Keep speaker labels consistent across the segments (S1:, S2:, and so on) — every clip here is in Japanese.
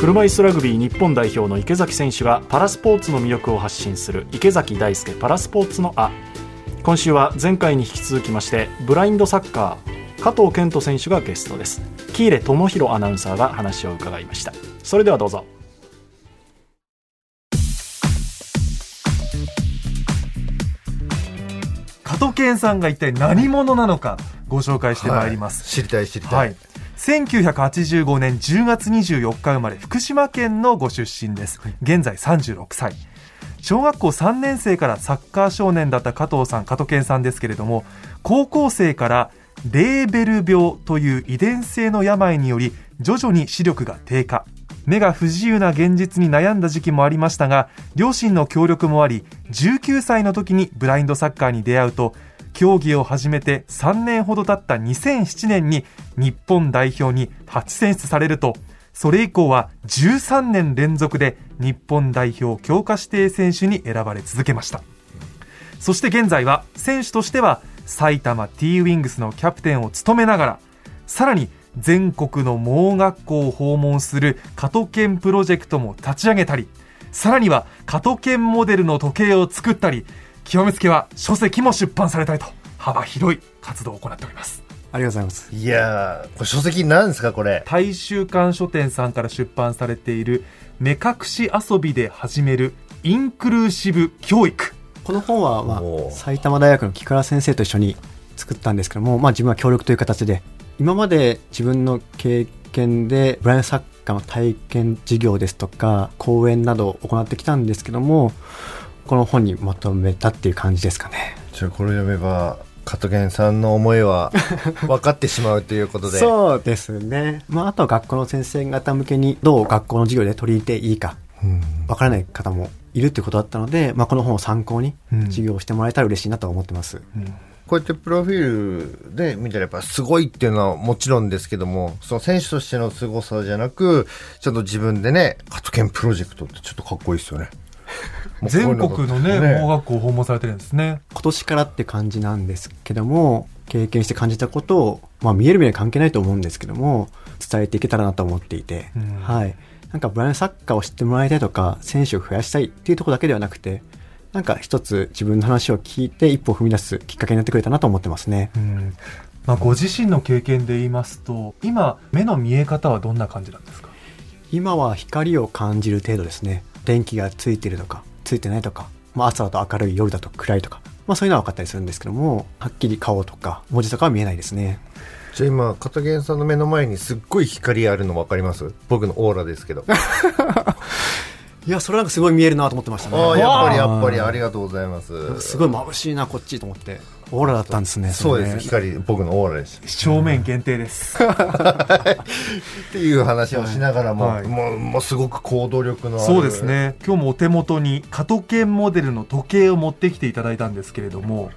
S1: 車椅子ラグビー日本代表の池崎選手がパラスポーツの魅力を発信する池崎大輔パラスポーツのあ。今週は前回に引き続きましてブラインドサッカー加藤健人選手がゲストです。喜入智弘アナウンサーが話を伺いました。それではどうぞ。
S2: 加藤健さんが一体何者なのかご紹介してまいります、
S3: 知りたい知りたい、
S2: はい、1985年10月24日生まれ福島県のご出身です。現在36歳小学校3年生からサッカー少年だった加藤さん加藤健さんですけれども高校生からレーベル病という遺伝性の病により徐々に視力が低下。目が不自由な現実に悩んだ時期もありましたが両親の協力もあり19歳の時にブラインドサッカーに出会うと競技を始めて3年ほど経った2007年に日本代表に初選出されるとそれ以降は13年連続で日本代表強化指定選手に選ばれ続けました。そして現在は選手としては埼玉 T ウィングスのキャプテンを務めながらさらに全国の盲学校を訪問する加藤研プロジェクトも立ち上げたりさらには加藤研モデルの時計を作ったり極めつけは書籍も出版されたりと幅広い活動を行っております。
S4: ありがとうございます。
S3: いやーこれ書籍なんですかこれ？
S2: 大衆館書店さんから出版されている目隠し遊びで始めるインクルーシブ教育。
S4: この本は、まあ、埼玉大学の木倉先生と一緒に作ったんですけども、まあ、自分は協力という形で、今まで自分の経験で、ブラインドサッカーの体験授業ですとか、講演などを行ってきたんですけども、この本にまとめたっていう感じですかね。
S3: じゃあこれ読めば加藤健さんの思いは 分かってしまうということで
S4: そうですね。まあ、あとは学校の先生方向けにどう学校の授業で取り入れていいか、
S3: うん
S4: わからない方もいるってことだったので、まあ、この本を参考に
S2: うん
S4: 授業をしてもらえたら嬉しいなと思ってます。
S3: こうやってプロフィールで見たらやっぱすごいっていうのはもちろんですけども、その選手としての凄さじゃなく、ちゃんと自分でね、加藤健プロジェクトってちょっとかっこいいですよね。
S2: 全国のね盲学校を訪問されてるんですね
S4: 今年からって感じなんですけども、経験して感じたことを、まあ見える目には関係ないと思うんですけども、伝えていけたらなと思っていて、
S2: うん
S4: はい。なんかブラインドサッカーを知ってもらいたいとか、選手を増やしたいっていうところだけではなくて、なんか一つ自分の話を聞いて一歩踏み出すきっかけになってくれたなと思ってますね。
S2: うんまあ、ご自身の経験で言いますと今目の見え方はどんな感じなんですか？
S4: 今は光を感じる程度ですね。電気がついてるとか、ついてないとか、まあ朝だと明るい、夜だと暗いとか、まあそういうのは分かったりするんですけども、はっきり顔とか文字とかは見えないですね。
S3: じゃあ今、加藤健さんの目の前にすっごい光あるの分かります？僕のオーラですけど。
S4: いや、それなんかすごい見えるなと思ってましたね。
S3: ああ、やっぱりやっぱり
S4: あ
S3: ありがとうございます。
S4: すごい眩しいな、こっちと思って。オーラだったんですね。
S3: そうです、
S4: れね
S3: 光、僕のオーラです。
S2: 正面限定です、
S3: っていう話をしながらも、
S2: はい
S3: もう、もうすごく行動力のある。
S2: そうです。ね今日もお手元に加藤研モデルの時計を持ってきていただいたんですけれども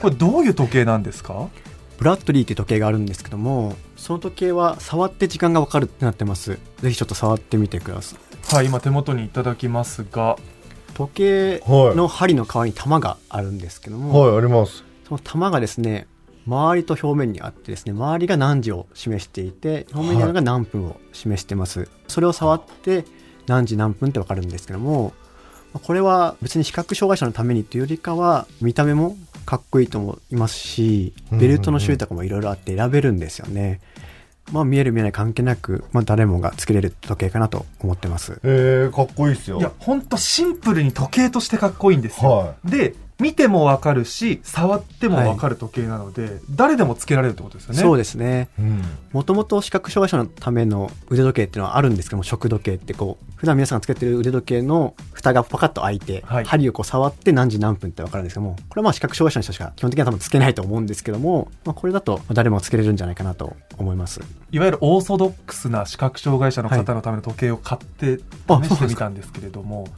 S2: これどういう時計なんですか？
S4: ブラッドリーっていう時計があるんですけども、その時計は触って時間がわかるってなってます。ぜひちょっと触ってみてください。
S2: はい今手元にいただきますが
S4: 時計の針の側に玉があるんですけども、
S3: はい、あります。
S4: その玉がですね、周りと表面にあってですね、周りが何時を示していて、表面にあるのが何分を示してます。それを触って何時何分ってわかるんですけども、まあこれは別に視覚障害者のためにというよりかは、見た目もかっこいいと思いますし、ベルトの種類とかもいろいろあって選べるんですよね。まあ見える見えない関係なく、まあ誰もがつけれる時計かなと思ってます。
S3: えー、かっこいいっすよ。
S2: いやほんとシンプルに時計としてかっこいいんですよ、
S3: は
S2: で見てもわかるし触ってもわかる時計なので、誰でもつけられるってことですよね
S4: そうですね。
S3: うん。
S4: もともと視覚障害者のための腕時計っていうのはあるんですけども、食時計ってこう、普段皆さんがつけてる腕時計の蓋がパカッと開いて、
S2: はい
S4: 針をこう触って何時何分ってわかるんですけども、これはまあ視覚障害者の人しか基本的には多分つけないと思うんですけども、まあ、これだと誰もつけれるんじゃないかなと思います。
S2: いわゆるオーソドックスな視覚障害者の方のための時計を買って
S4: あ
S2: 試してみたんですけれども、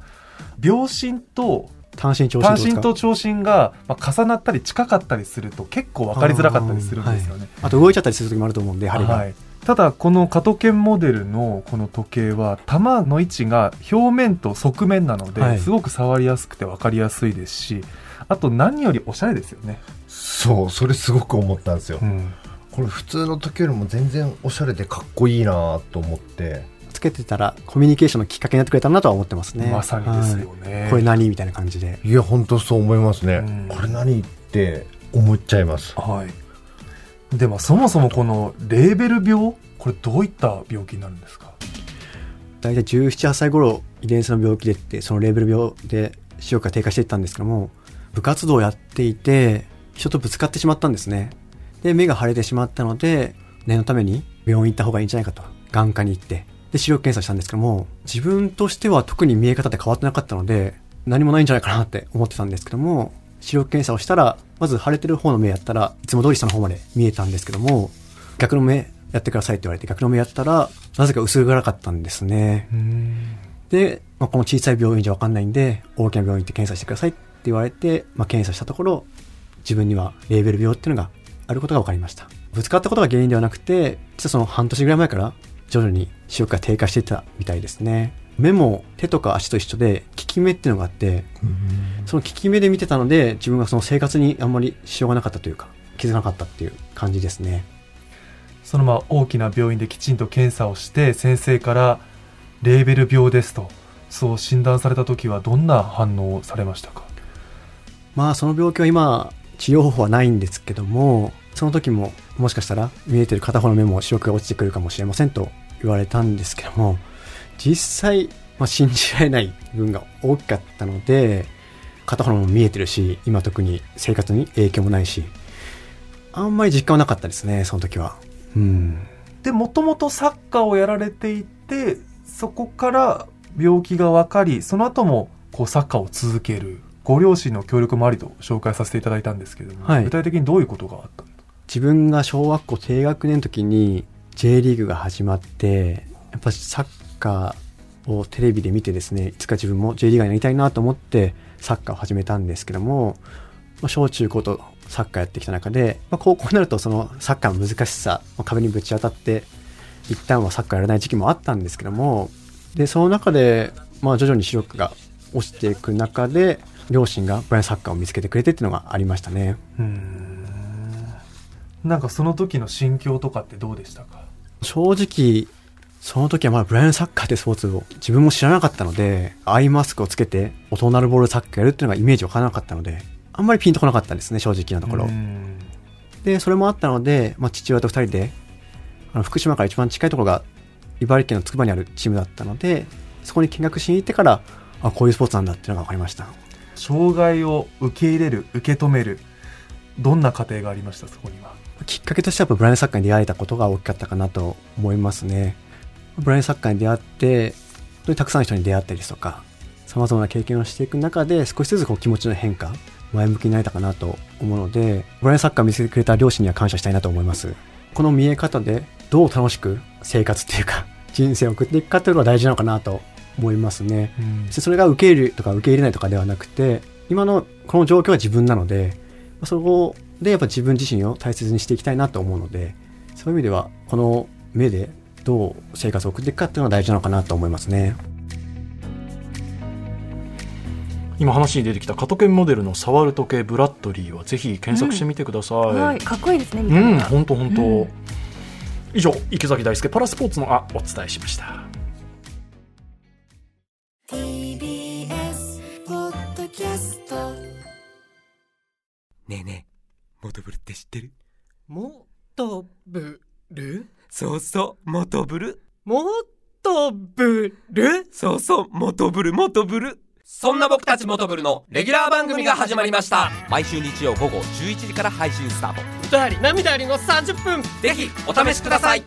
S2: 秒針と
S4: 単身長身
S2: 単
S4: ですか？
S2: 身と長身がまあ重なったり近かったりすると結構分かりづらかったりするんですよね。
S4: あと動いちゃったりする時もあると思うんで、針が。
S2: はい、ただこの加藤研モデルのこの時計は玉の位置が表面と側面なので、
S4: はい
S2: すごく触りやすくて分かりやすいですしあと何よりおしゃれですよね。
S3: そう、それすごく思ったんですよ。
S2: うん
S3: これ普通の時よりも全然おしゃれでかっこいいなと思って。
S4: つつけてたらコミュニケーションのきっかけになってくれたなとは思ってますね。
S2: まさにですよね、
S4: はい。これ何みたいな感じで。
S3: いや、本当そう思いますね。
S2: うん。
S3: これ何って思っちゃいます。
S2: はい。でもそもそもこのレーベル病これどういった病気になるんですか？
S4: 大体17、8歳頃遺伝子の病気でってそのレーベル病で視力が低下していったんですけども部活動をやっていて人とぶつかってしまったんですね。で目が腫れてしまったので念のために病院行った方がいいんじゃないかと。眼科に行ってで視力検査したんですけども自分としては特に見え方って変わってなかったので何もないんじゃないかなって思ってたんですけども視力検査をしたらまず腫れてる方の目やったらいつも通り下の方まで見えたんですけども逆の目やってくださいって言われて逆の目やったらなぜか薄暗かったんですねで、まあ、この小さい病院じゃわかんないんで、大きな病院行って検査してくださいって言われて、まあ、検査したところ、自分にはレーベル病っていうのがあることが分かりました。ぶつかったことが原因ではなくて、実はその半年ぐらい前から徐々に視力が低下してたみたいですね。目も手とか足と一緒で、効き目っていうのがあって、その効き目で見てたので、自分がその生活にあんまり支障がなかったというか、気づかなかったっていう感じですね。
S2: そのまあ大きな病院できちんと検査をして先生からレーベル病ですとそう診断された時はどんな反応をされましたか？
S4: まあその病気は今治療方法はないんですけどもその時ももしかしたら見えてる片方の目も視力が落ちてくるかもしれませんと言われたんですけども実際、まあ、信じられない部分が大きかったので片方の目も見えてるし今特に生活に影響もないしあんまり実感はなかったですねその時は。うん。
S2: でもともとサッカーをやられていてそこから病気が分かりその後もこうサッカーを続ける。ご両親の協力もありと紹介させていただいたんですけれども、
S4: はい。
S2: 具体的にどういうことがあった
S4: 自分が小学校低学年の時に J リーグが始まってやっぱサッカーをテレビで見てですねいつか自分も J リーガーになりたいなと思ってサッカーを始めたんですけども、まあ、小中高とサッカーやってきた中で、まあ、高校になるとそのサッカーの難しさ、ま壁にぶち当たって一旦はサッカーやらない時期もあったんですけどもでその中で、まあ、徐々に視力が落ちていく中で両親がブラインサッカーを見つけてくれてっていうのがありましたね。
S2: うんなんかその時の心境とかってどうでしたか？
S4: 正直、その時はまだブラインドサッカーってスポーツを自分も知らなかったので、アイマスクをつけて音鳴るボールサッカーやるっていうのがイメージわからなかったので、あんまりピンとこなかったんですね、正直なところ。で、それもあったので、まあ、父親と二人で、あの福島から一番近いところが茨城県のつくばにあるチームだったので、そこに見学しに行ってから、あ、こういうスポーツなんだっていうのが分かりました。
S2: 障害を受け入れる受け止めるどんな過程がありました？そこには
S4: きっかけとしてはブラインドサッカーに出会えたことが大きかったかなと思いますね。ブラインドサッカーに出会って、本当にたくさんの人に出会ったりですとか、様々な経験をしていく中で少しずつこう気持ちの変化、前向きになれたかなと思うので、ブラインドサッカーを見つけてくれた両親には感謝したいなと思います。この見え方でどう楽しく生活っていうか、人生を送っていくかっていうのが大事なのかなと思いますね。そしてそれが受け入れるとか受け入れないとかではなくて、今のこの状況は自分なので、そこでやっぱ自分自身を大切にしていきたいなと思うので、そういう意味では、この目でどう生活を送っていくかっていうのが大事なのかなと思いますね。
S1: 今話に出てきた加藤犬モデルの触る時計ブラッドリーはぜひ検索してみてください、
S5: はい、かっこいいですね、見
S1: うん、本当本当、
S5: うん。
S1: 以上池崎大輔パラスポーツのあお伝えしました
S6: ってる？
S7: もとぶる？
S6: そうそうモトブル
S7: もとぶる？
S6: そうそうモトブルモトブルそんな僕たちモトブルのレギュラー番組が始まりました。毎週日曜午後11時から配信スタート。
S7: 歌あり涙ありの30分。
S6: ぜひお試しください